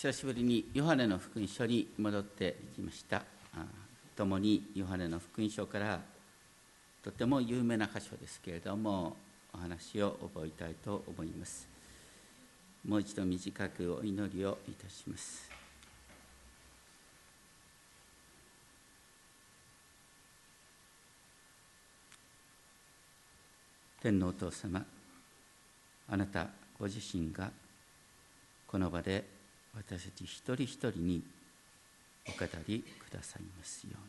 久しぶりにヨハネの福音書に戻っていきました。共にヨハネの福音書からとても有名な箇所ですけれどもお話を覚えたいと思います。もう一度短くお祈りをいたします。天皇お父様あなたご自身がこの場で私たち一人一人にお語りくださいますように。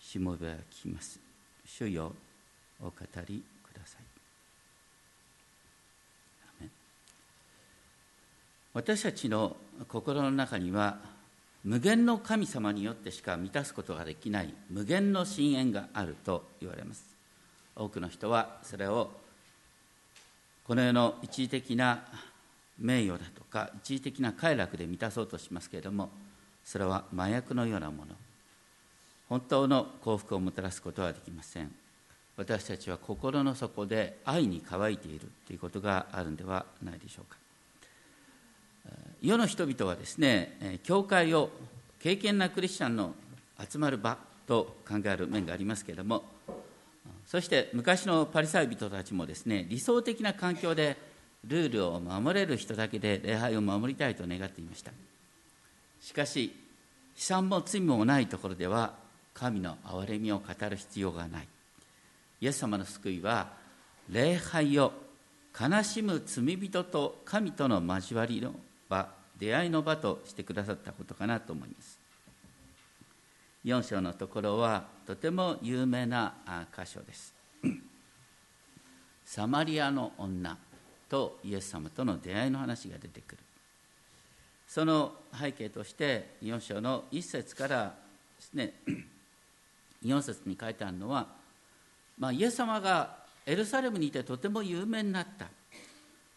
しもべは聞きます。主よ、お語りください。私たちの心の中には無限の神様によってしか満たすことができない無限の深淵があると言われます多くの人はそれをこの世の一時的な名誉だとか一時的な快楽で満たそうとしますけれどもそれは麻薬のようなもの。本当の幸福をもたらすことはできません。私たちは心の底で愛に乾いているということがあるんではないでしょうか。世の人々はですね教会を敬虔なクリスチャンの集まる場と考える面がありますけれどもそして昔のパリサイ人たちもですね理想的な環境でルールを守れる人だけで礼拝を守りたいと願っていました。しかし悲惨も罪もないところでは神の憐れみを語る必要がない。イエス様の救いは礼拝を悲しむ罪人と神との交わりの場出会いの場としてくださったことかなと思います。4章のところはとても有名な箇所です。サマリアの女。とイエス様との出会いの話が出てくる。その背景として4章の1節からですね 4節に書いてあるのは、まあ、イエス様がエルサレムにいてとても有名になった。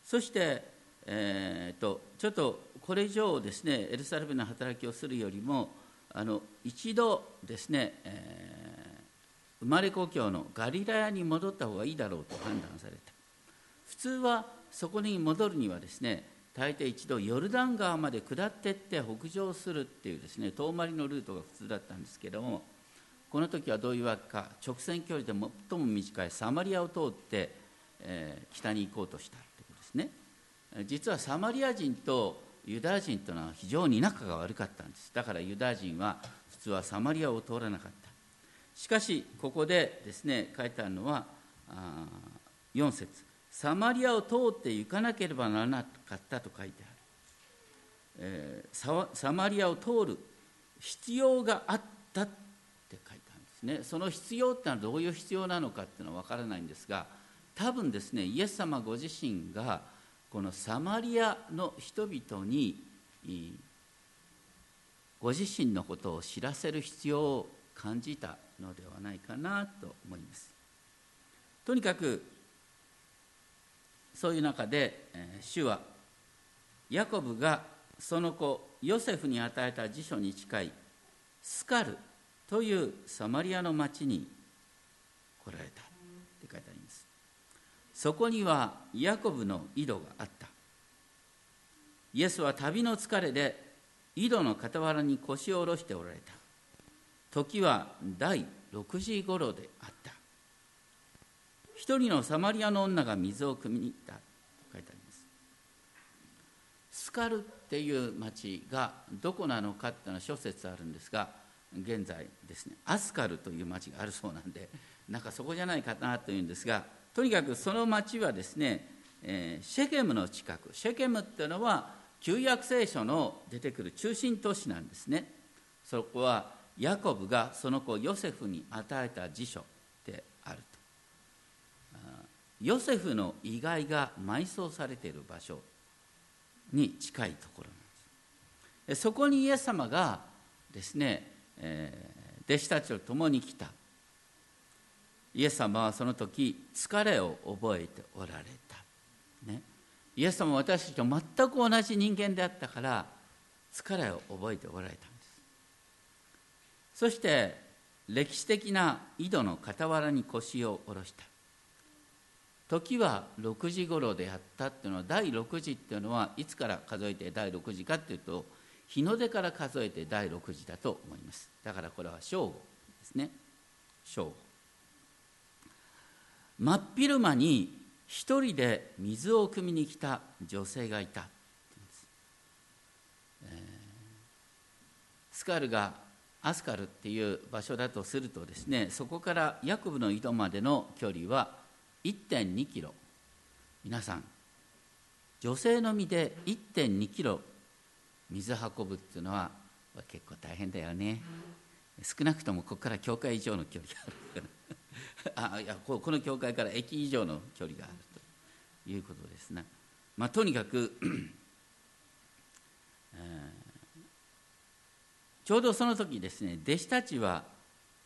そして、えーと、ちょっとこれ以上ですねエルサレムの働きをするよりもあの一度ですね、えー、生まれ故郷のガリラヤに戻った方がいいだろうと判断された。普通はそこに戻るにはですね大抵一度ヨルダン川まで下ってって北上するっていうですね遠回りのルートが普通だったんですけどもこの時はどういうわけか直線距離で最も短いサマリアを通って、えー、北に行こうとしたということですね。実はサマリア人とユダヤ人というのは非常に仲が悪かったんです。だからユダヤ人は普通はサマリアを通らなかった。しかしここでですね書いてあるのはあ4節。サマリアを通って行かなければならなかったと書いてある、えー、サマリアを通る必要があったって書いてあるんですね。その必要ってのはどういう必要なのかっていうのは分からないんですが多分ですねイエス様ご自身がこのサマリアの人々にご自身のことを知らせる必要を感じたのではないかなと思います。とにかくそういう中で、え主はヤコブがその子ヨセフに与えた辞書に近いスカルというサマリアの町に来られた。って書いてあります。そこにはヤコブの井戸があった。イエスは旅の疲れで井戸の傍らに腰を下ろしておられた。時は第6時ごろであった。一人のサマリアの女が水を汲みに行ったと書いてあります。スカルっていう町がどこなのかっていうのは諸説あるんですが現在ですねアスカルという町があるそうなんでなんかそこじゃないかなというんですがとにかくその町はですね、えー、シェケムの近く。シェケムっていうのは旧約聖書の出てくる中心都市なんですね。そこはヤコブがその子ヨセフに与えた辞書。ヨセフの遺骸が埋葬されている場所に近いところなんです。そこにイエス様がですね、えー、弟子たちと共に来た。イエス様はその時疲れを覚えておられた、ね、イエス様は私たちと全く同じ人間であったから疲れを覚えておられたんです。そして歴史的な井戸の傍らに腰を下ろした。時は6時頃であったっていうのは第6時っていうのはいつから数えて第6時かっていうと日の出から数えて第6時だと思います。だからこれは正午ですね。正午。真っ昼間に一人で水を汲みに来た女性がいた、えー、スカルがアスカルっていう場所だとするとですねそこからヤコブの井戸までの距離は1.2キロ。皆さん女性の身で1.2キロ水運ぶっていうのは結構大変だよね。少なくともここから教会以上の距離があるから。あいやこの教会から駅以上の距離があるということですね、まあ、とにかく、えー、ちょうどその時ですね弟子たちは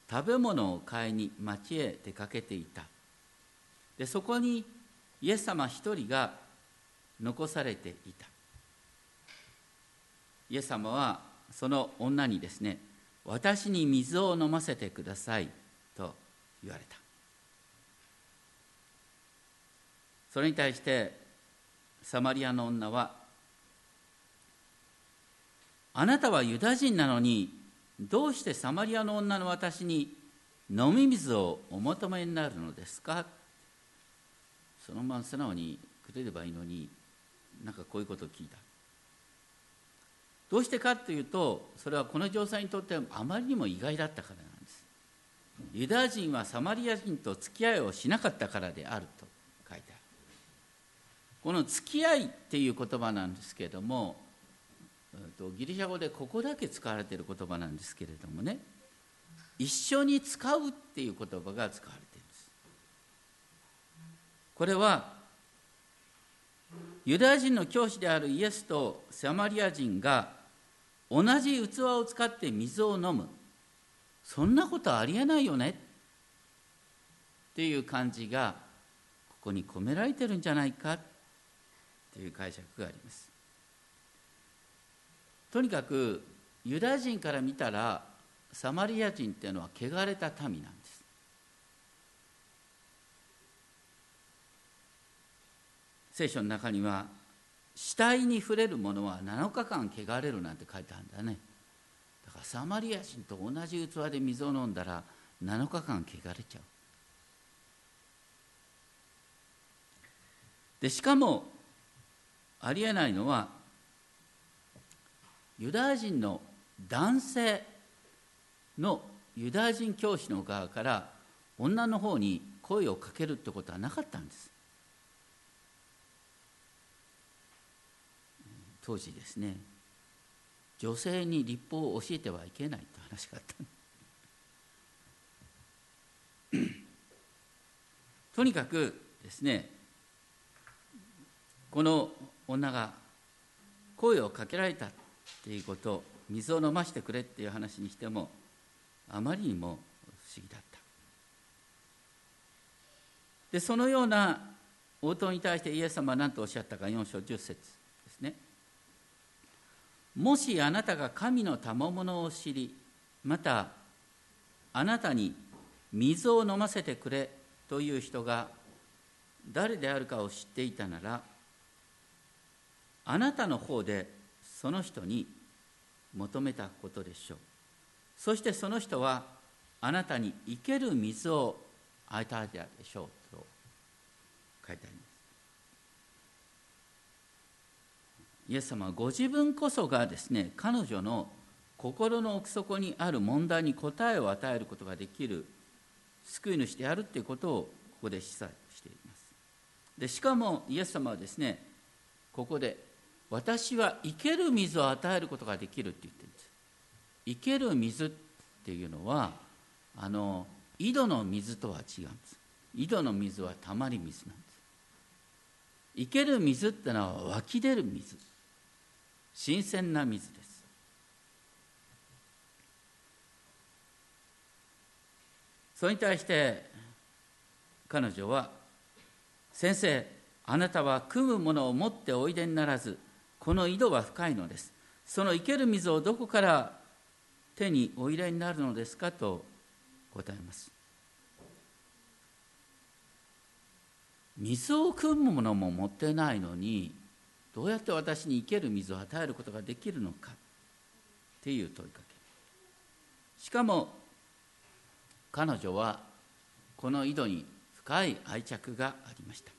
食べ物を買いに町へ出かけていた。でそこにイエス様一人が残されていた。イエス様はその女にですね私に水を飲ませてくださいと言われた。それに対してサマリアの女はあなたはユダ人なのにどうしてサマリアの女の私に飲み水をお求めになるのですか？そのまま素直にくれればいいのになんかこういうことを聞いた。どうしてかというとそれはこの女性にとってあまりにも意外だったからなんです。ユダヤ人はサマリア人と付き合いをしなかったからであると書いてある。この付き合いっていう言葉なんですけれどもギリシャ語でここだけ使われている言葉なんですけれどもね。一緒に使うっていう言葉が使われている。これはユダヤ人の教師であるイエスとサマリア人が同じ器を使って水を飲む。そんなことありえないよね。っていう感じがここに込められてるんじゃないか。という解釈があります。とにかくユダヤ人から見たらサマリア人っていうのは汚れた民なんです。聖書の中には死体に触れるものは7日間汚れるなんて書いてあるんだね。だからサマリア人と同じ器で水を飲んだら7日間汚れちゃう。でしかもありえないのはユダヤ人の男性のユダヤ人教師の側から女の方に声をかけるってことはなかったんです。当時ですね女性に立法を教えてはいけないと話があった。とにかくですねこの女が声をかけられたっていうこと水を飲ませてくれっていう話にしてもあまりにも不思議だった。でそのような応答に対してイエス様は何とおっしゃったか4章10節ですね。もしあなたが神の賜物を知りまたあなたに水を飲ませてくれという人が誰であるかを知っていたならあなたの方でその人に求めたことでしょう。そしてその人はあなたに生ける水を与えたでしょうと書いてあります。イエス様はご自分こそがですね彼女の心の奥底にある問題に答えを与えることができる救い主であるということをここで示唆しています。でしかもイエス様はですねここで私は生ける水を与えることができるって言ってるんです。生ける水っていうのはあの井戸の水とは違うんです。井戸の水はたまり水なんです。生ける水ってのは湧き出る水。新鮮な水ですそれに対して彼女は「先生あなたは汲むものを持っておいでにならずこの井戸は深いのですその生ける水をどこから手にお入れになるのですか?」と答えます水を汲むものも持ってないのにどうやって私に生ける水を与えることができるのかっていう問いかけ。しかも彼女はこの井戸に深い愛着がありました。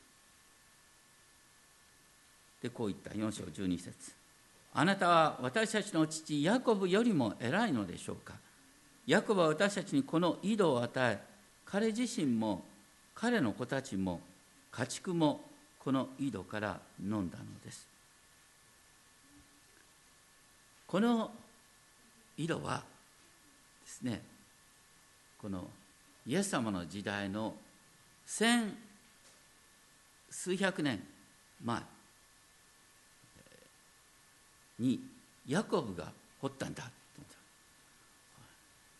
でこう言った4章12節。あなたは私たちの父ヤコブよりも偉いのでしょうか？ヤコブは私たちにこの井戸を与え彼自身も彼の子たちも家畜もこの井戸から飲んだのです。この井戸はですねこのイエス様の時代の千数百年前にヤコブが掘ったんだ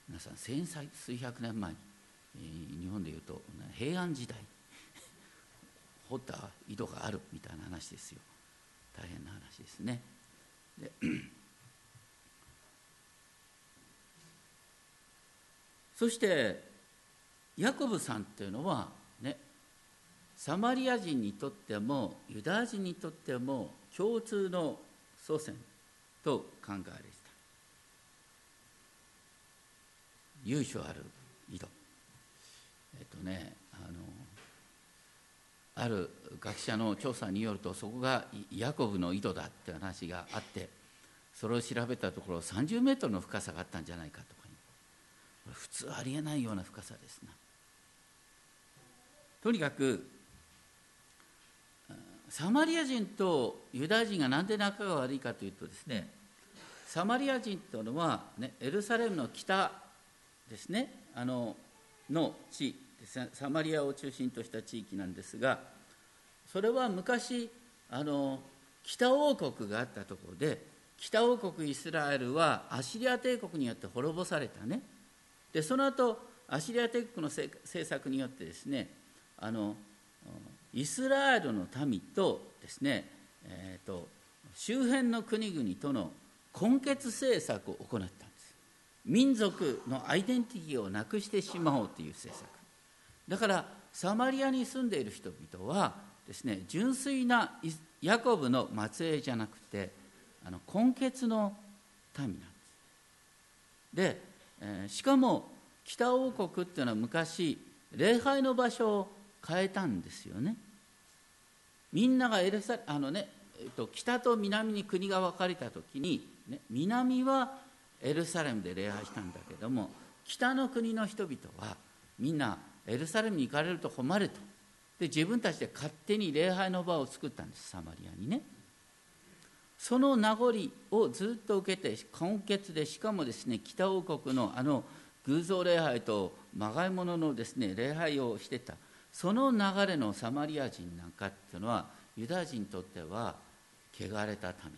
皆さん千数百年前に日本でいうと平安時代。掘った井戸があるみたいな話ですよ。大変な話ですね。で そしてヤコブさんっていうのはねサマリア人にとってもユダヤ人にとっても共通の祖先と考えられてた。由緒ある井戸えっとねある学者の調査によるとそこがヤコブの井戸だって話があってそれを調べたところ30メートルの深さがあったんじゃないかとか普通ありえないような深さですな。とにかくサマリア人とユダヤ人が何で仲が悪いかというとですねサマリア人というのは、ね、エルサレムの北ですねあのの地サマリアを中心とした地域なんですがそれは昔あの北王国があったところで北王国イスラエルはアシリア帝国によって滅ぼされたね。でその後アシリア帝国の政策によってですねあのイスラエルの民とですね、えーと、周辺の国々との根血政策を行ったんです。民族のアイデンティティをなくしてしまおうという政策。だからサマリアに住んでいる人々はですね純粋なヤコブの末裔じゃなくてあの根血の民なんです。で、えー、しかも北王国っていうのは昔礼拝の場所を変えたんですよね。みんながエルサあのね、えっと、北と南に国が分かれた時に、ね、南はエルサレムで礼拝したんだけども北の国の人々はみんなエルサレムに行かれると困ると。で自分たちで勝手に礼拝の場を作ったんです。サマリアにね。その名残をずっと受けて根血でしかもですね北王国のあの偶像礼拝とまがいもののですね礼拝をしてた。その流れのサマリア人なんかっていうのはユダヤ人にとっては汚れた民だったんです。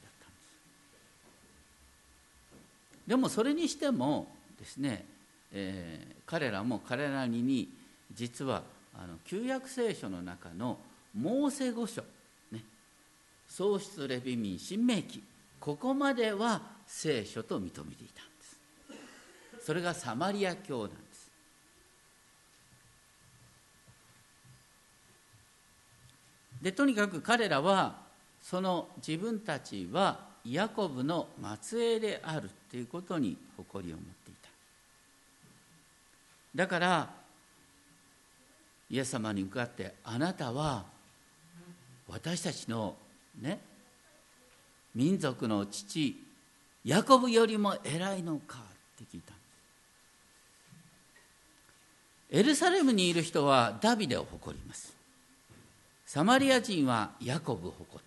でもそれにしてもですね、えー、彼らも彼らに実はあの旧約聖書の中のモーセ御書、ね、創出レビ民新明記。ここまでは聖書と認めていたんです。それがサマリア教なんです。でとにかく彼らはその自分たちはヤコブの末裔であるということに誇りを持っていた。だからイエス様に向かってあなたは私たちのね民族の父ヤコブよりも偉いのかって聞いた。エルサレムにいる人はダビデを誇ります。サマリア人はヤコブを誇ったんで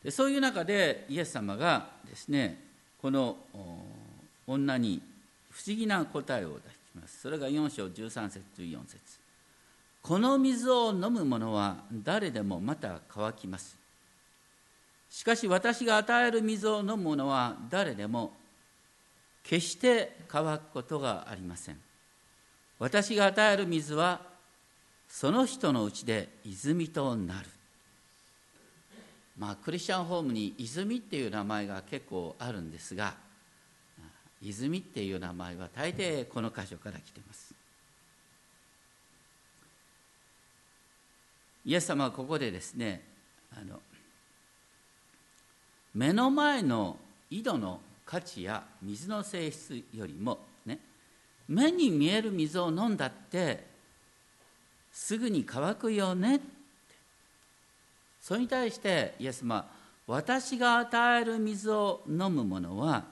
す。でそういう中でイエス様がですねこの女に不思議な答えを出します。それが4章13節14節。この水を飲む者は誰でもまた乾きます。しかし私が与える水を飲む者は誰でも決して乾くことがありません。私が与える水はその人のうちで泉となる。まあクリスチャンホームに泉っていう名前が結構あるんですが泉っていう名前は大抵この箇所から来てます。イエス様はここでですねあの目の前の井戸の価値や水の性質よりもね目に見える水を飲んだってすぐに乾くよねって。それに対してイエス様私が与える水を飲む者は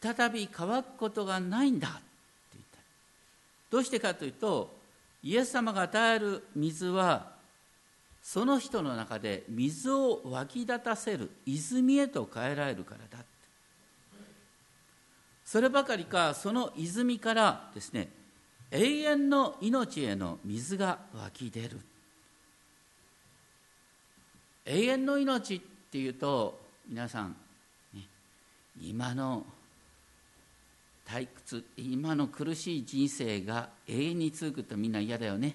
再び乾くことがないんだって言った。どうしてかというとイエス様が与える水はその人の中で水を湧き立たせる泉へと変えられるからだって。そればかりかその泉からですね永遠の命への水が湧き出る。永遠の命っていうと皆さん、ね、今の退屈。今の苦しい人生が永遠に続くとみんな嫌だよね。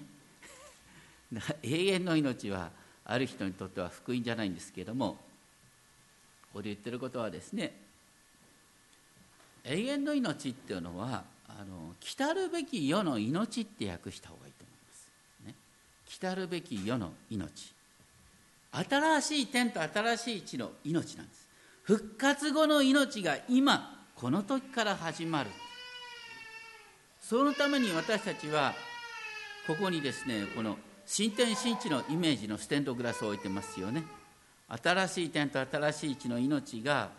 永遠の命はある人にとっては福音じゃないんですけどもここで言ってることはですね永遠の命っていうのはあの来るべき世の命って訳した方がいいと思います、ね、来るべき世の命。新しい天と新しい地の命なんです。復活後の命が今この時から始まる。そのために私たちはここにですねこの新天新地のイメージのステンドグラスを置いてますよね。新しい天と新しい地の命が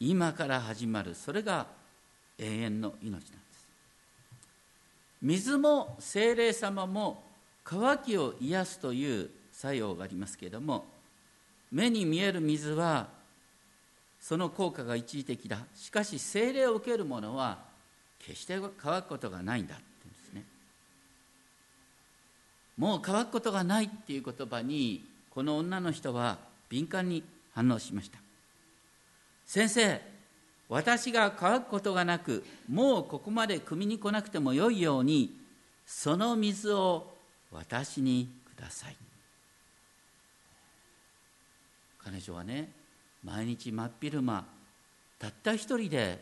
今から始まる。それが永遠の命なんです。水も精霊様も渇きを癒すという作用がありますけれども目に見える水はその効果が一時的だ。しかし精霊を受ける者は決して乾くことがないんだって言うんですね。もう乾くことがないっていう言葉にこの女の人は敏感に反応しました。先生私が乾くことがなくもうここまで汲みに来なくてもよいようにその水を私にください。彼女はね毎日真っ昼間たった一人で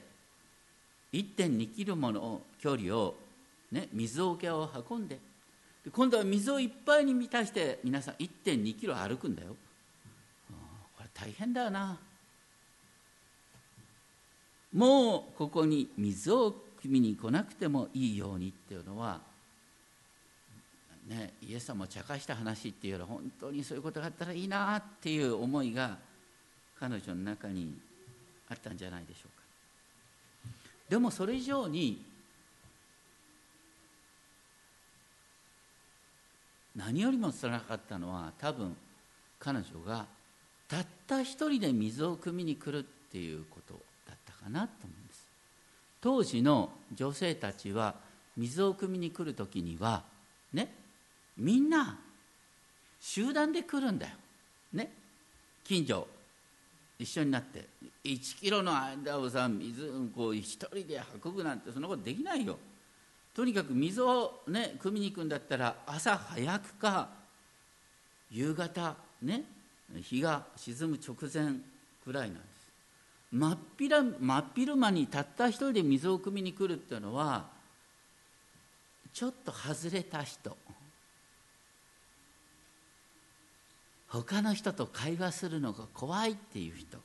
1.2キロもの距離を、ね、水桶を運んで今度は水をいっぱいに満たして皆さん1.2キロ歩くんだよ。これ大変だよな。もうここに水を汲みに来なくてもいいようにっていうのはね、イエス様を茶化した話っていうより本当にそういうことがあったらいいなっていう思いが彼女の中にあったんじゃないでしょうか。でもそれ以上に何よりもつらかったのは多分彼女がたった一人で水を汲みに来るっていうことだったかなと思うんです。当時の女性たちは水を汲みに来る時にはねみんな集団で来るんだよ。ね近所。一緒になって1キロの間をさ水こう一人で運ぶなんてそんなことできないよ。とにかく水をね汲みに行くんだったら朝早くか夕方ね日が沈む直前くらいなんです。真っ昼真っ昼間にたった一人で水を汲みに来るっていうのはちょっと外れた人他の人と会話するのが怖いっていう人。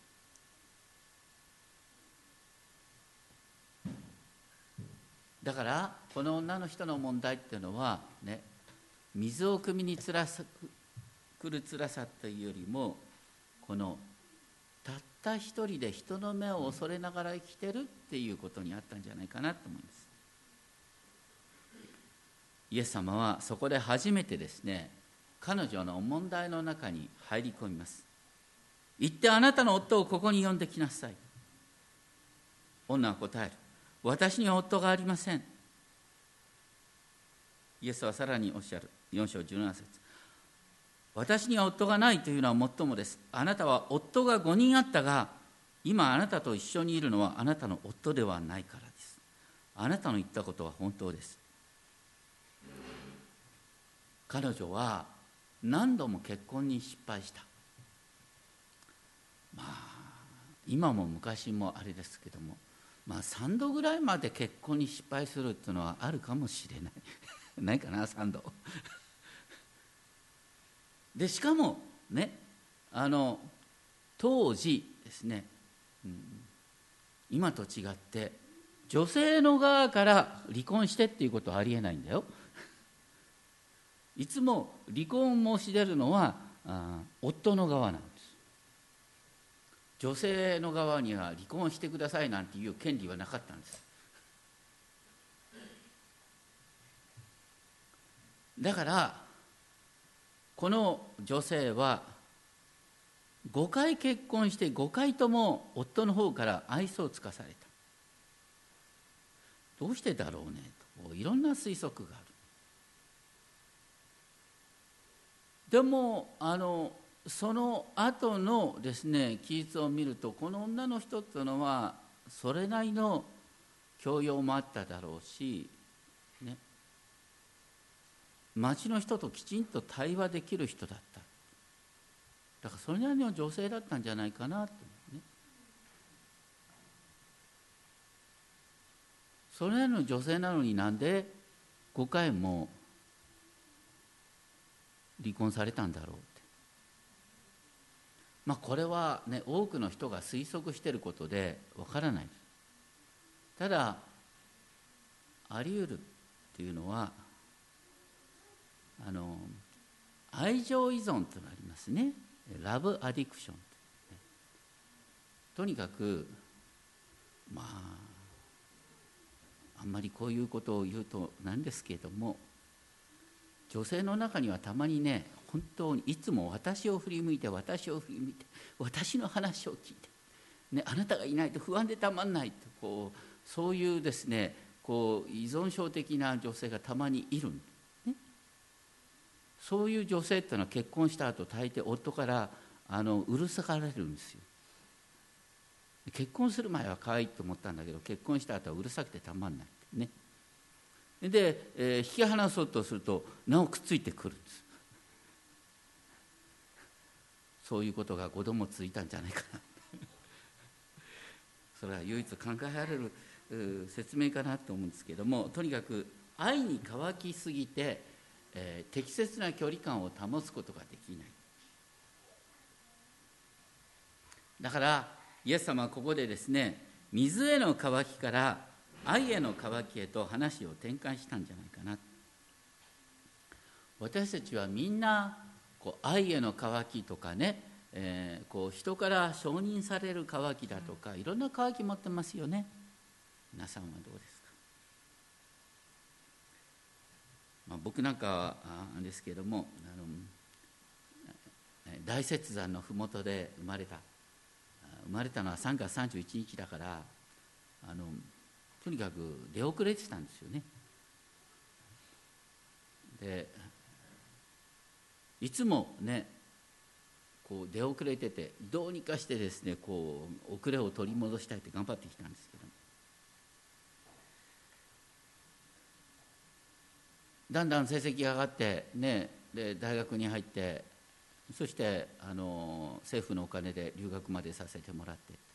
だからこの女の人の問題っていうのはね水を汲みにつらさ来る辛さというよりもこのたった一人で人の目を恐れながら生きてるっていうことにあったんじゃないかなと思います。イエス様はそこで初めてですね彼女の問題の中に入り込みます行ってあなたの夫をここに呼んできなさい女は答える私には夫がありませんイエスはさらにおっしゃる。4章17節私には夫がないというのはもっともです。あなたは夫が5人あったが今あなたと一緒にいるのはあなたの夫ではないからです。あなたの言ったことは本当です。彼女は何度も結婚に失敗した。まあ今も昔もあれですけどもまあ3度ぐらいまで結婚に失敗するっていうのはあるかもしれない。ないかな3度。でしかもねあの当時ですね、うん、今と違って女性の側から離婚してっていうことはありえないんだよ。いつも離婚を申し出るのは夫の側なんです。女性の側には離婚してくださいなんていう権利はなかったんです。だからこの女性は5回結婚して5回とも夫の方から愛想をつかされた。どうしてだろうねと。いろんな推測がある。でもあのその後のですね記述を見るとこの女の人っていうのはそれなりの教養もあっただろうし、ね、町の人ときちんと対話できる人だった。だからそれなりの女性だったんじゃないかなと、ね、それなりの女性なのになんで5回も離婚されたんだろうって。まあこれはね多くの人が推測していることでわからない。ただあり得るっていうのはあの愛情依存というのがありますね。ラブアディクション、とにかくまああんまりこういうことを言うとなんですけれども女性の中にはたまにね本当にいつも私を振り向いて私を振り向いて私の話を聞いて、ね、あなたがいないと不安でたまんないとこうそういうですねこう依存症的な女性がたまにいるんそういう女性っていうのは結婚した後大抵夫からあのうるさがられるんですよ。結婚する前は可愛いと思ったんだけど結婚した後はうるさくてたまんない。ね。で、えー、引き離そうとするとなおくっついてくるんです。そういうことが子供ついたんじゃないかな。それは唯一考えられる説明かなと思うんですけどもとにかく愛に乾きすぎてえー、適切な距離感を保つことができない。だからイエス様はここでですね水への渇きから愛への渇きへと話を転換したんじゃないかな。私たちはみんなこう愛への渇きとかね、えー、こう人から承認される渇きだとかいろんな渇き持ってますよね。皆さんはどうですか？まあ、僕なんかはあですけれどもあの大雪山の麓で生まれた。生まれたのは3月31日だからあのとにかく出遅れてたんですよね。でいつもねこう出遅れててどうにかしてですねこう遅れを取り戻したいって頑張ってきたんですけどだんだん成績が上がってねで大学に入ってそしてあの政府のお金で留学までさせてもらって。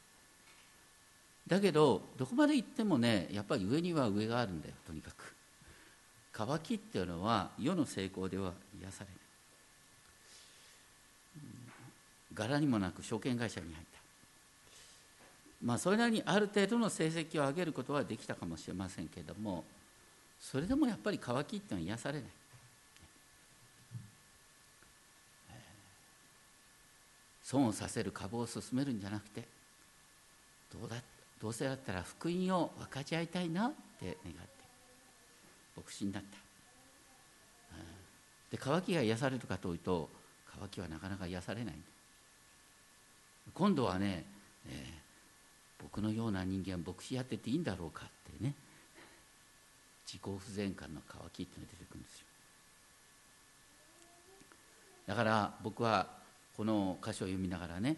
だけどどこまで行ってもねやっぱり上には上があるんだよとにかく。渇きっていうのは世の成功では癒されない。柄にもなく証券会社に入った。まあそれなりにある程度の成績を上げることはできたかもしれませんけれどもそれでもやっぱり渇きっていうのは癒されない。損をさせる株を進めるんじゃなくてどうだってどうせだったら福音を分かち合いたいなって願って牧師になった、で渇きが癒されるかというと渇きはなかなか癒されない。今度はね、えー、僕のような人間牧師やってていいんだろうかってね自己不全感の渇きっていうのが出てくるんですよ。だから僕はこの歌詞を読みながらね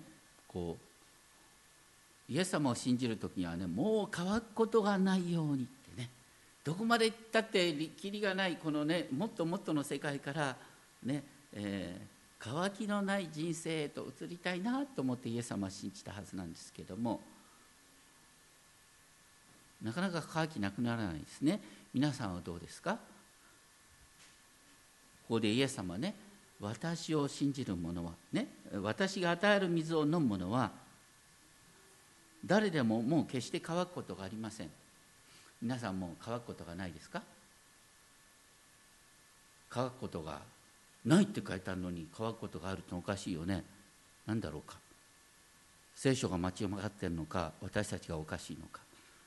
こうイエス様を信じる時にはねもう乾くことがないようにってねどこまで行ったってきりがないこのねもっともっとの世界からね、えー、乾きのない人生へと移りたいなと思ってイエス様は信じたはずなんですけどもなかなか乾きなくならないですね。皆さんはどうですか？ここでイエス様ね私を信じる者はね私が与える水を飲む者は誰でももう決して乾くことがありません。皆さんも乾くことがないですか？乾くことがないって書いてあるのに乾くことがあるっておかしいよね。何だろうか。聖書が間違ってるのか私たちがおかしいのか。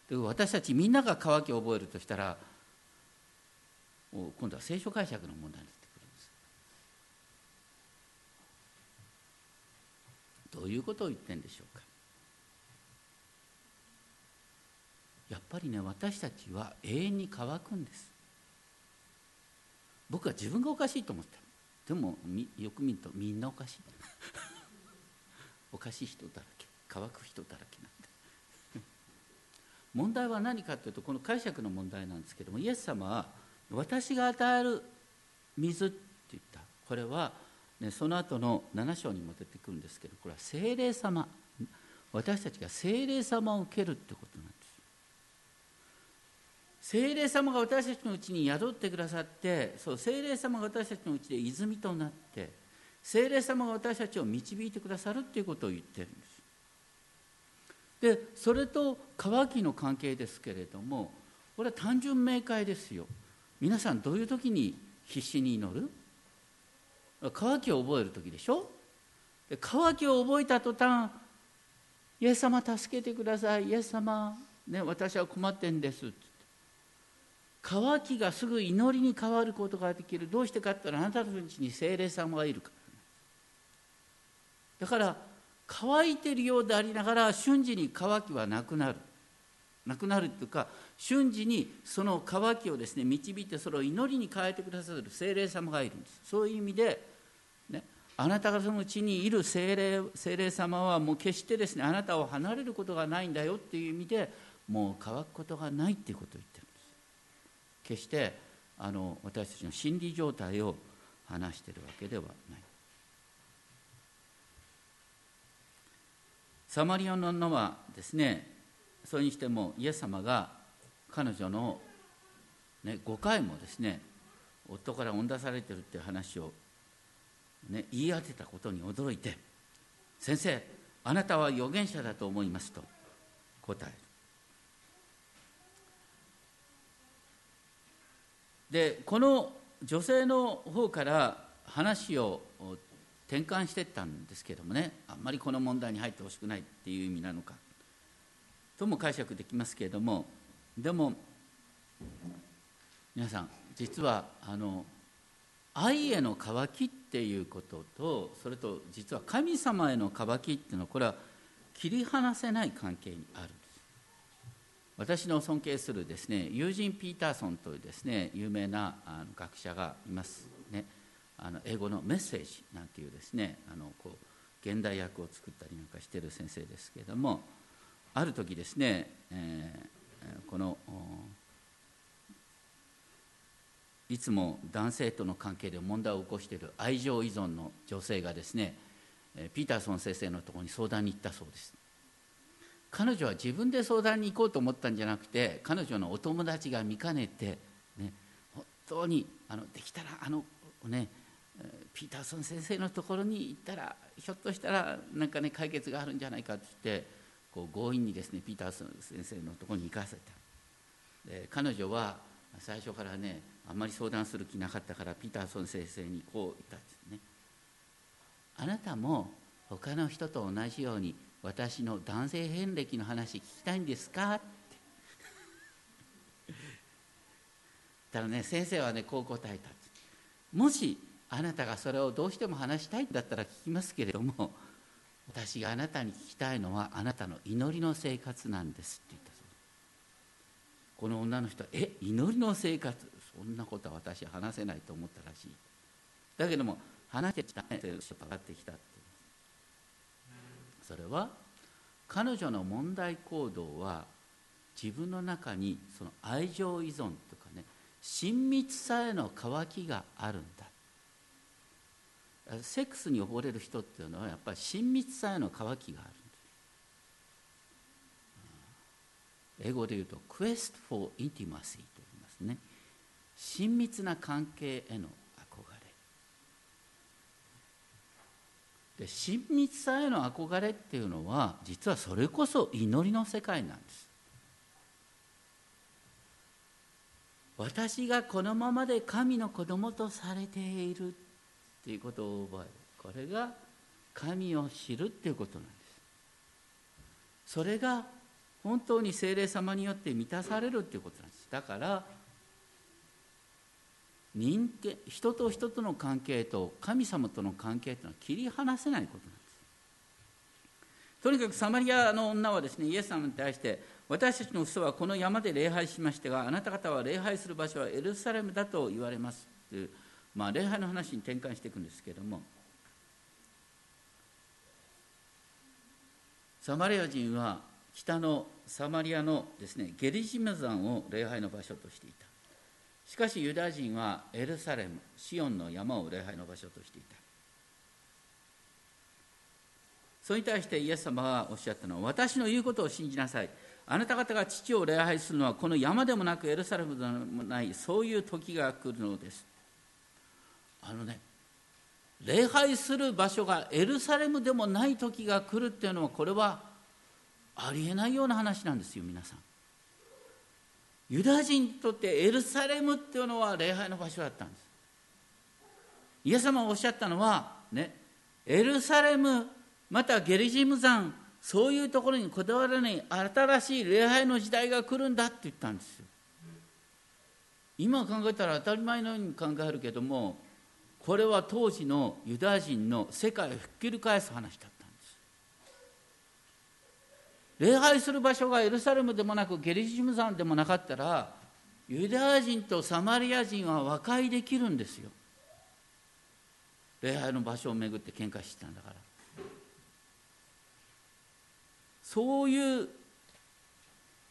で私たちみんなが乾きを覚えるとしたら今度は聖書解釈の問題になってくるんです。どういうことを言ってるんでしょうか。やっぱりね私たちは永遠に乾くんです。僕は自分がおかしいと思ったでもよく見るとみんなおかしい。おかしい人だらけ。乾く人だらけなんで 問題は何かというとこの解釈の問題なんですけどもイエス様は私が与える水って言った。これは、ね、その後の7章にも出てくるんですけどこれは精霊様。私たちが精霊様を受けるってことなん精霊様が私たちのうちに宿ってくださってそう精霊様が私たちのうちで泉となって精霊様が私たちを導いてくださるっていうことを言ってるんです。でそれと渇きの関係ですけれどもこれは単純明快ですよ。皆さんどういう時に必死に祈る？渇きを覚える時でしょ？渇きを覚えた途端イエス様助けてくださいイエス様、ね、私は困ってんです。渇きがすぐ祈りに変わることができる。どうしてかって言ったらあなたのうちに精霊様がいるか。らだから乾いてるようでありながら瞬時に渇きはなくなる。なくなるというか瞬時にその渇きをですね導いてそれを祈りに変えてくださる精霊様がいるんです。そういう意味で、ね、あなたがそのうちにいる精霊精霊様はもう決してですねあなたを離れることがないんだよっていう意味でもう乾くことがないっていうことを言ってる。決してあの私たちの心理状態を話しているわけではないサマリアの女はですねそれにしてもイエス様が彼女の、ね、5回もですね夫から追ん出されてるっていう話を、ね、言い当てたことに驚いて「先生あなたは預言者だと思います」と答える。でこの女性の方から話を転換していったんですけどもねあんまりこの問題に入ってほしくないっていう意味なのかとも解釈できますけれどもでも皆さん実はあの愛への渇きっていうこととそれと実は神様への渇きっていうのはこれは切り離せない関係にあるんです。私の尊敬するですねユージン・ピーターソンというですね有名なあの学者がいますね。あの英語のメッセージなんていうですねあのこう現代訳を作ったりなんかしてる先生ですけれどもある時ですね、えー、このいつも男性との関係で問題を起こしている愛情依存の女性がですねピーターソン先生のところに相談に行ったそうです。彼女は自分で相談に行こうと思ったんじゃなくて彼女のお友達が見かねて、ね、本当にあのできたらあのねピーターソン先生のところに行ったらひょっとしたらなんかね解決があるんじゃないかって言ってこう強引にですねピーターソン先生のところに行かせた。で彼女は最初からねあんまり相談する気なかったからピーターソン先生にこう言ったんですね。あなたも他の人と同じように私の男性遍歴の話聞きたいんですか？って。たらね先生はねこう答えたもしあなたがそれをどうしても話したいんだったら聞きますけれども私があなたに聞きたいのはあなたの祈りの生活なんですって言ったそう。この女の人は「え？祈りの生活？そんなことは私話せないと思ったらしい」だけども話してきた。ね上がってきた。ってそれは彼女の問題行動は自分の中にその愛情依存とかね親密さへの渇きがあるんだ。セックスに溺れる人っていうのはやっぱり親密さへの渇きがある英語で言うと「quest for intimacy」と言いますね。親密な関係への憧れで親密さへの憧れっていうのは実はそれこそ祈りの世界なんです。私がこのままで神の子供とされているっていうことを覚えるこれが神を知るっていうことなんです。それが本当に精霊様によって満たされるっていうことなんです。だから人間人と人との関係と神様との関係というのは切り離せないことなんです。とにかくサマリアの女はですねイエス様に対して私たちの父祖はこの山で礼拝しましたがあなた方は礼拝する場所はエルサレムだと言われます。という、まあ、礼拝の話に転換していくんですけれども。サマリア人は北のサマリアのですねゲリジム山を礼拝の場所としていた。しかしユダヤ人はエルサレムシオンの山を礼拝の場所としていた。それに対してイエス様がおっしゃったのは私の言うことを信じなさい。あなた方が父を礼拝するのはこの山でもなくエルサレムでもないそういう時が来るのです。あのね礼拝する場所がエルサレムでもない時が来るっていうのはこれはありえないような話なんですよ皆さん。ユダヤ人にとってエルサレムっていうのは礼拝の場所だったんです。イエス様がおっしゃったのはねエルサレムまたゲリジム山そういうところにこだわらない新しい礼拝の時代が来るんだって言ったんです。よ今考えたら当たり前のように考えるけどもこれは当時のユダヤ人の世界をひっくり返す話だった。礼拝する場所がエルサレムでもなくゲリジム山でもなかったらユダヤ人とサマリア人は和解できるんですよ。礼拝の場所を巡って喧嘩してたんだから。そういう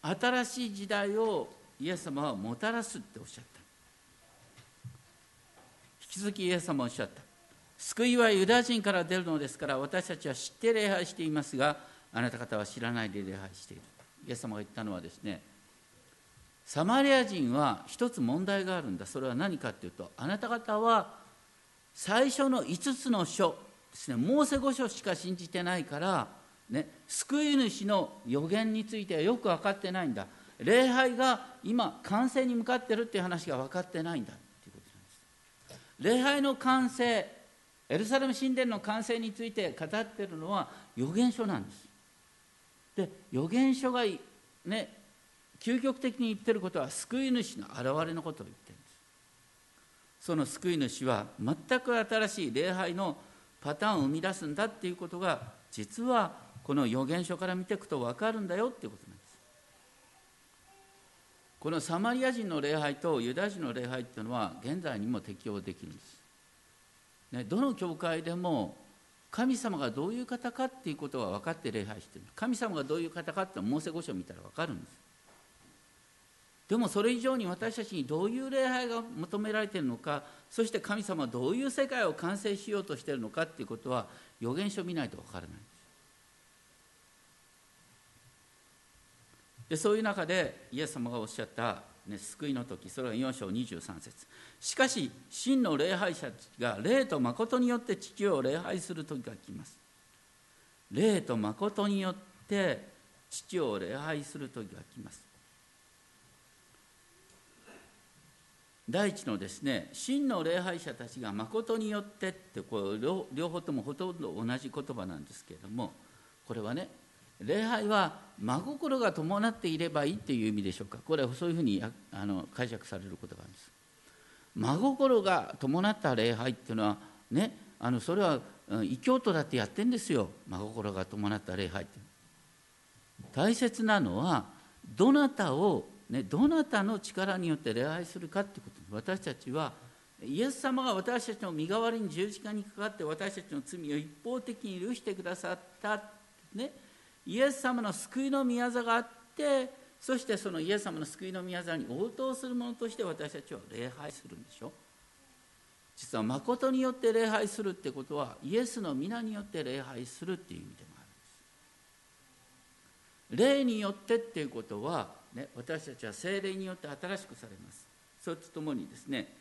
新しい時代をイエス様はもたらすっておっしゃった。引き続きイエス様はおっしゃった。救いはユダヤ人から出るのですから私たちは知って礼拝していますがあなた方は知らないで礼拝している。イエス様が言ったのはですねサマリア人は一つ問題があるんだ。それは何かっていうとあなた方は最初の5つの書ですねモーセ5書しか信じてないからね救い主の予言についてはよく分かってないんだ。礼拝が今完成に向かってるっていう話が分かってないんだということなんです。礼拝の完成エルサレム神殿の完成について語ってるのは預言書なんです。で預言書がね。究極的に言ってることは救い主の現れのことを言ってるんです。その救い主は全く新しい礼拝のパターンを生み出すんだっていうことが実はこの預言書から見ていくと分かるんだよっていうことなんです。このサマリア人の礼拝とユダヤ人の礼拝っていうのは現在にも適用できるんです、ね、どの教会でも神様がどういう方かっていうことが分かって礼拝してる。神様がどういう方かってモーセ五章見たら分かるんです。でもそれ以上に私たちにどういう礼拝が求められているのかそして神様はどういう世界を完成しようとしているのかっていうことは預言書を見ないと分からないでそういう中でイエス様がおっしゃった、ね、救いの時それは4章23節。しかし真の礼拝者が霊と誠によって父を礼拝する時が来ます。霊と誠によって父を礼拝する時が来ます。第一のですね真の礼拝者たちが誠によってってこう両方ともほとんど同じ言葉なんですけれどもこれはね礼拝は真心が伴っていればいいっていう意味でしょうか？これはそういうふうにあの解釈されることがあるんです。真心が伴った礼拝っていうのはねあのそれは異教徒だってやってんですよ。真心が伴った礼拝って。大切なのはどなたを、ね、どなたの力によって礼拝するかってこと。私たちはイエス様が私たちの身代わりに十字架にかかって私たちの罪を一方的に許してくださったねイエス様の救いの宮座があってそしてそのイエス様の救いの宮座に応答するものとして私たちは礼拝するんでしょ。実は誠によって礼拝するってことはイエスの皆によって礼拝するっていう意味でもあるんです。霊によってっていうことは、ね、私たちは精霊によって新しくされます。それとともにですね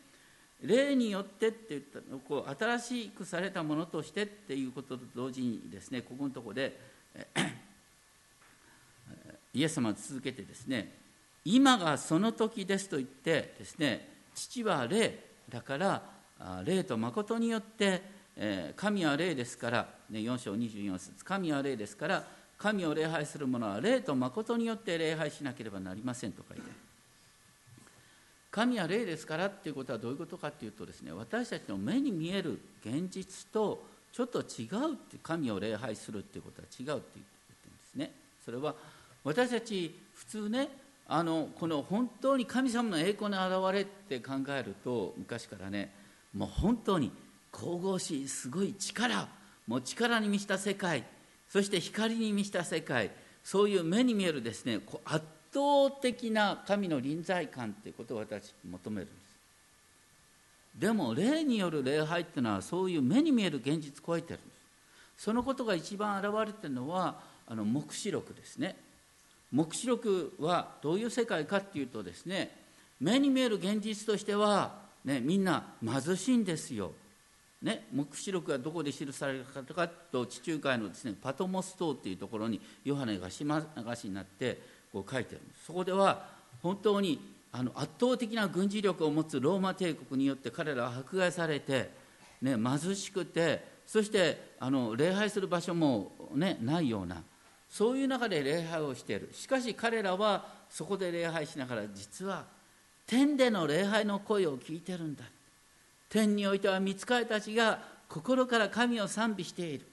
霊によってって言ったこう新しくされたものとしてっていうことと同時にですねここのとこでイエス様は続けてですね今がその時ですと言ってですね父は霊だから霊と誠によって、神は霊ですから、4章24節神は霊ですから神を礼拝する者は霊と誠によって礼拝しなければなりませんと書いてある。神は霊ですからっていうことはどういうことかっていうとですね私たちの目に見える現実とちょっと違うって神を礼拝するっていうことは違うって言ってるんですね。それは私たち普通ねあのこの本当に神様の栄光の現れって考えると昔からねもう本当に神々しいすごい力もう力に満ちた世界そして光に満ちた世界そういう目に見えるですねこう圧倒的な神の臨在感ということを私求めるんです。でも霊による礼拝っていうのはそういう目に見える現実を超えてるんです。そのことが一番現れてるのはあの黙示録ですね。黙示録はどういう世界かっていうとですね目に見える現実としては、ね、みんな貧しいんですよ。ね、黙示録がどこで記されたかと地中海のです、ね、パトモス島っていうところにヨハネが島流しになってこう書いてるそこでは本当にあの圧倒的な軍事力を持つローマ帝国によって彼らは迫害されて、ね、貧しくてそしてあの礼拝する場所も、ね、ないようなそういう中で礼拝をしている。しかし彼らはそこで礼拝しながら実は天での礼拝の声を聞いてるんだ。天においては見つかりたちが心から神を賛美している。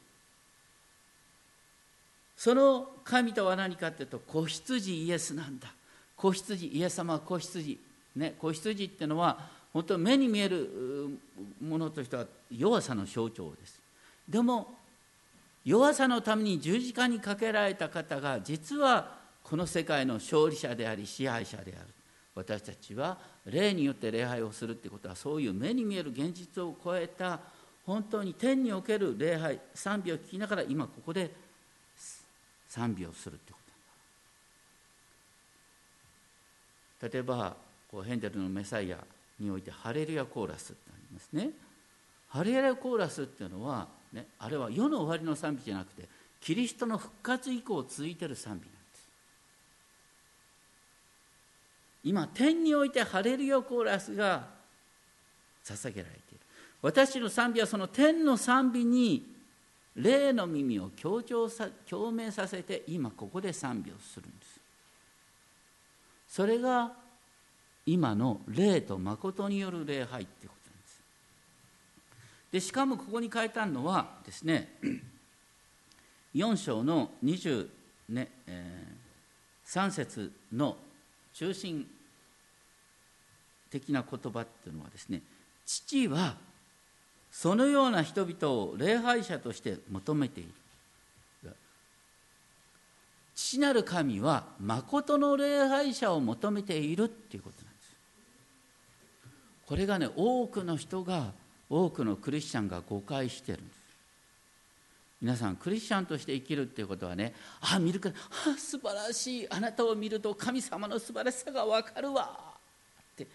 その神とは何かっていうと子羊イエスなんだ。子羊イエス様は子羊。ね子羊っていうのは本当目に見えるものとしては弱さの象徴です。でも弱さのために十字架にかけられた方が実はこの世界の勝利者であり支配者である。私たちは霊によって礼拝をするってことはそういう目に見える現実を超えた本当に天における礼拝賛美を聞きながら今ここで賛美をするってこと。例えばこうヘンデルのメサイアにおいてハレルヤコーラスってありますね。ハレルヤコーラスっていうのは、ね、あれは世の終わりの賛美じゃなくてキリストの復活以降続いてる賛美なんです。今天においてハレルヤコーラスが捧げられている。私の賛美はその天の賛美に霊の耳を強調さ共鳴させて今ここで賛美をするんです。それが今の霊と誠による礼拝ってこと。でしかもここに書いてあるのはですね4章の23、ねえー、節の中心的な言葉っていうのはですね父はそのような人々を礼拝者として求めている。父なる神は誠の礼拝者を求めているっていうことなんです。これがね多くの人が多くのクリスチャンが誤解してる。んです皆さんクリスチャンとして生きるっていうことはねああ見るからあ素晴らしい。あなたを見ると神様の素晴らしさが分かるわ。って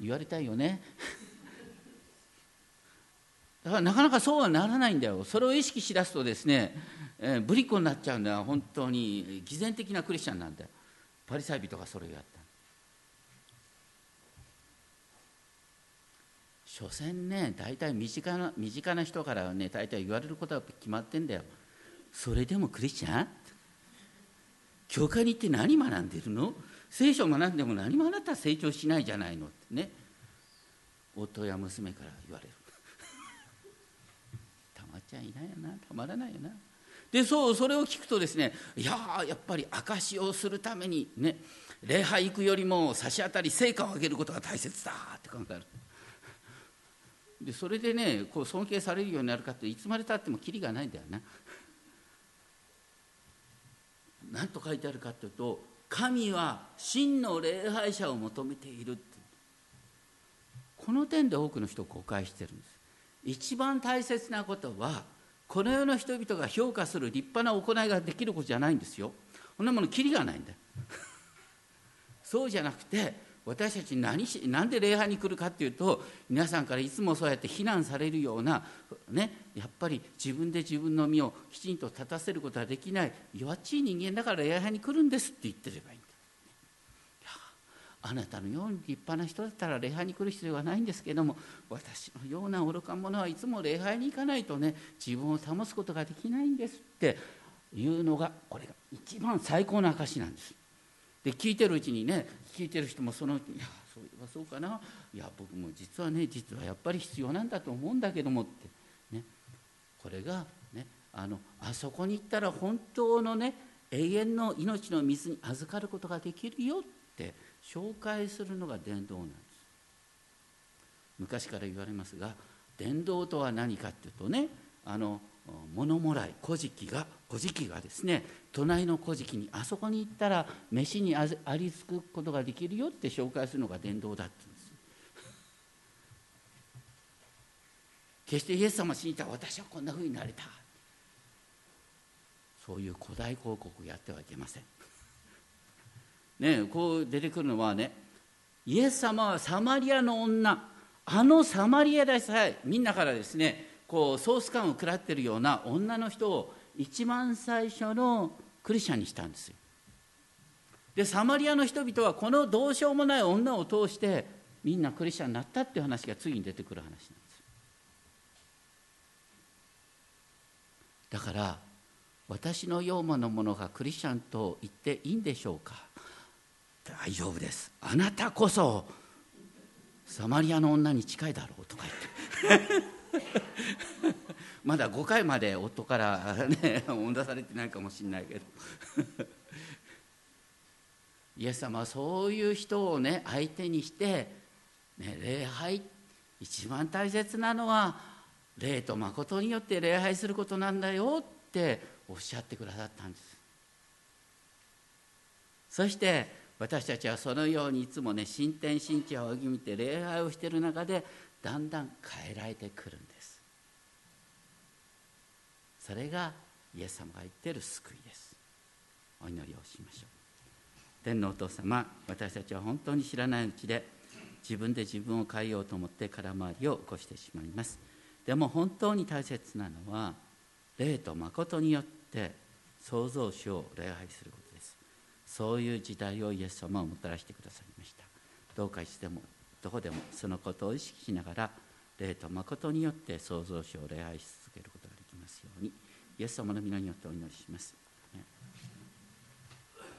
言われたいよね。だからなかなかそうはならないんだよ。それを意識しだすとですね、えー、ぶりっ子になっちゃうんだよ。本当に偽善的なクリスチャンなんだよ。パリサイ人がそれをやった。所詮ね大体身近な身近な人からね大体言われることは決まってんだよ。それでもクリスチャン？教会に行って何学んでるの？聖書を学んでも何もあなたは成長しないじゃないのってね。夫や娘から言われる。たまっちゃいないよな。たまらないよな。でそうそれを聞くとですねいややっぱり証しをするためにね礼拝行くよりも差し当たり成果を上げることが大切だって考える。でそれでねこう尊敬されるようになるかっていつまでたってもきりがないんだよな。何と書いてあるかというと神は真の礼拝者を求めているって。この点で多くの人を誤解してるんです。一番大切なことはこの世の人々が評価する立派な行いができることじゃないんですよ。そんなものきりがないんだよ。そうじゃなくて私たち何しなんで礼拝に来るかっていうと皆さんからいつもそうやって非難されるような、ね、やっぱり自分で自分の身をきちんと立たせることはできない弱っちい人間だから礼拝に来るんですって言ってればいいんだ。あなたのように立派な人だったら礼拝に来る必要はないんですけども私のような愚か者はいつも礼拝に行かないとね自分を保つことができないんですっていうのがこれが一番最高の証なんです。で聞いてるうちにね聞いてる人もそのうちに「いやそういえばそうかな。いや僕も実はね実はやっぱり必要なんだと思うんだけども」ってね。これがねあのあそこに行ったら本当のね永遠の命の水に預かることができるよって紹介するのが伝道なんです。昔から言われますが伝道とは何かっていうとねあの物もらい古事記が古事記がですね隣の古事記にあそこに行ったら飯にありつくことができるよって紹介するのが伝道だって言うんです。決してイエス様信じたら私はこんなふうになれた。そういう古代広告をやってはいけません。ねこう出てくるのはねイエス様はサマリアの女。あのサマリアでさえみんなからですねこうソース感を食らってるような女の人を一番最初のクリスチャンにしたんですよ。でサマリアの人々はこのどうしようもない女を通してみんなクリスチャンになったっていう話が次に出てくる話なんです。だから私のようなものがクリスチャンと言っていいんでしょうか。大丈夫です。あなたこそサマリアの女に近いだろうとか言って。まだ5回まで夫からね追出されてないかもしれないけど。イエス様はそういう人をね相手にして、ね、礼拝一番大切なのは霊と誠によって礼拝することなんだよっておっしゃってくださったんです。そして私たちはそのようにいつもね新天新地を仰ぎ見て礼拝をしている中でだんだん変えられてくるんです。それがイエス様が言っている救いです。お祈りをしましょう。天皇お父様私たちは本当に知らないうちで自分で自分を変えようと思って空回りを起こしてしまいます。でも本当に大切なのは霊と誠によって創造主を礼拝することです。そういう時代をイエス様はもたらしてくださいました。どうかいつでもどこでもそのことを意識しながら霊と誠によって創造主を礼拝し続けることができますようにイエス様の皆によってお祈りします。